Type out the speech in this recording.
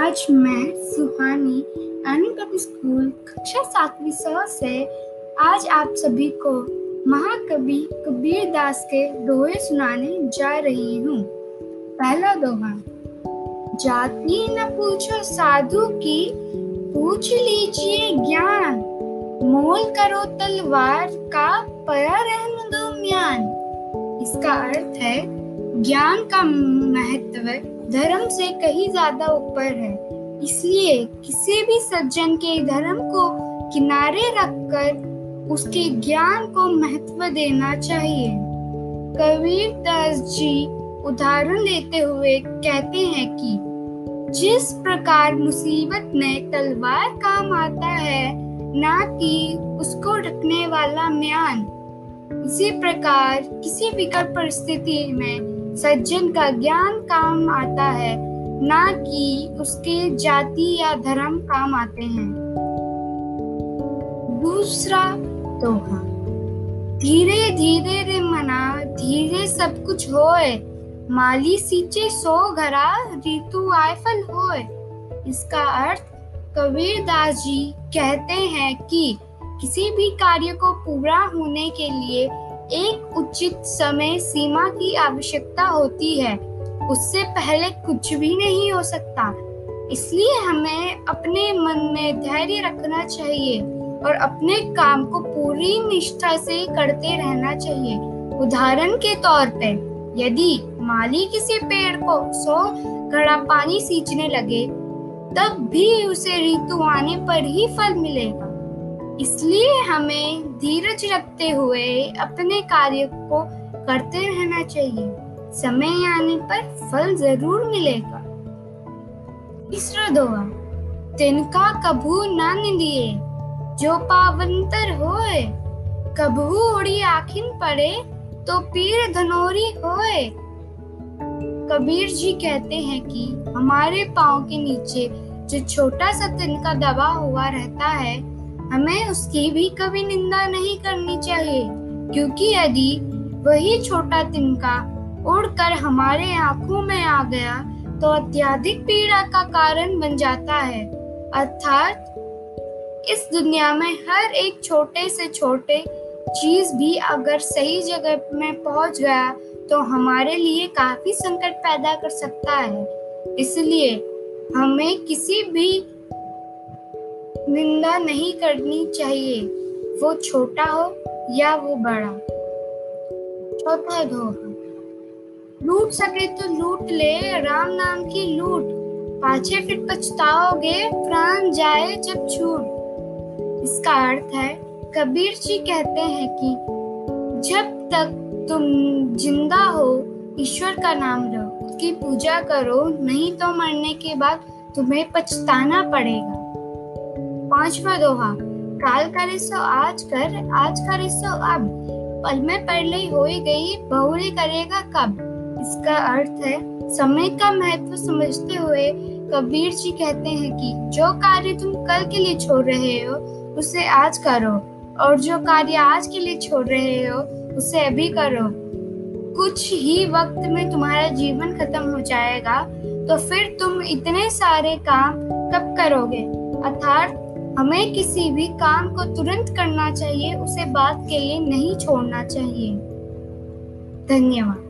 आज मैं, सुहानी अनु स्कूल कक्षा सातवीं स से आज आप सभी को महाकवि कबीर दास के दोहे सुनाने जा रही हूँ। पहला दोहा, जाति न पूछो साधु की, पूछ लीजिए ज्ञान। मोल करो तलवार का परा इसका अर्थ है, ज्ञान का महत्व धर्म से कहीं ज़्यादा ऊपर है। इसलिए किसी भी सज्जन के धर्म को किनारे रखकर उसके ज्ञान को महत्व देना चाहिए। कबीर दास जी उदाहरण देते हुए कहते हैं कि जिस प्रकार मुसीबत में तलवार काम आता है, ना कि उसको रखने वाला म्यान। इसी प्रकार किसी विकट परिस्थिति में सज्जन का ज्ञान काम आता है, ना कि उसके जाति या धर्म काम आते हैं। दूसरा दोहा धीरे धीरे रे मना, धीरे सब कुछ होए। माली सींचे सो घरा ऋतु आय फल होए। इसका अर्थ, कबीर दास जी कहते हैं कि किसी भी कार्य को पूरा होने के लिए एक उचित समय सीमा की आवश्यकता होती है। उससे पहले कुछ भी नहीं हो सकता। इसलिए हमें अपने मन में धैर्य रखना चाहिए और अपने काम को पूरी निष्ठा से करते रहना चाहिए। उदाहरण के तौर पर यदि माली किसी पेड़ को सौ घड़ा पानी सींचने लगे, तब भी उसे ऋतु आने पर ही फल मिलेगा। इसलिए हमें धीरज रखते हुए अपने कार्य को करते रहना चाहिए। समय आने पर फल ज़रूर मिलेगा। तीसरा दोहा तिनका कभू न लिए जो पावंतर होए, कभू उड़ी आखिन पड़े तो पीर धनोरी होए। कबीर जी कहते हैं कि हमारे पाँव के नीचे जो छोटा सा तिनका दबा हुआ रहता है हमें उसकी भी कभी निंदा नहीं करनी चाहिए, क्योंकि यदि वही छोटा तिनका उड़कर हमारे आँखों में आ गया तो अत्याधिक पीड़ा का कारण बन जाता है। अर्थात, इस दुनिया में हर एक छोटे से छोटे चीज़ भी अगर सही जगह में पहुँच गया तो हमारे लिए काफ़ी संकट पैदा कर सकता है। इसलिए हमें किसी भी निंदा नहीं करनी चाहिए। वो छोटा हो या वो बड़ा? चौथा दोहा लूट सके तो लूट ले, राम नाम की लूट। पाछे फिर पछताओगे, प्राण जाए जब छूट। इसका अर्थ है, कबीर जी कहते हैं कि जब तक तुम ज़िंदा हो, ईश्वर का नाम लो उसकी पूजा करो, नहीं तो मरने के बाद तुम्हें पछताना पड़ेगा। पांचवा दोहा, काल करे सो आज कर, आज करे सो अब। पल में पहले हो गई, बहुरी करेगा कब? इसका अर्थ है, समय का महत्व समझते हुए कबीर जी कहते हैं कि, जो कार्य तुम कल के लिए छोड़ रहे हो, उसे आज करो, और जो कार्य आज के लिए छोड़ रहे हो, उसे अभी करो। कुछ ही वक्त में तुम्हारा जीवन खत्म हो जाएगा तो फिर तुम इतने सारे काम कब करोगे? अर्थात हमें किसी भी काम को तुरंत करना चाहिए, उसे बाद के लिए नहीं छोड़ना चाहिए। धन्यवाद।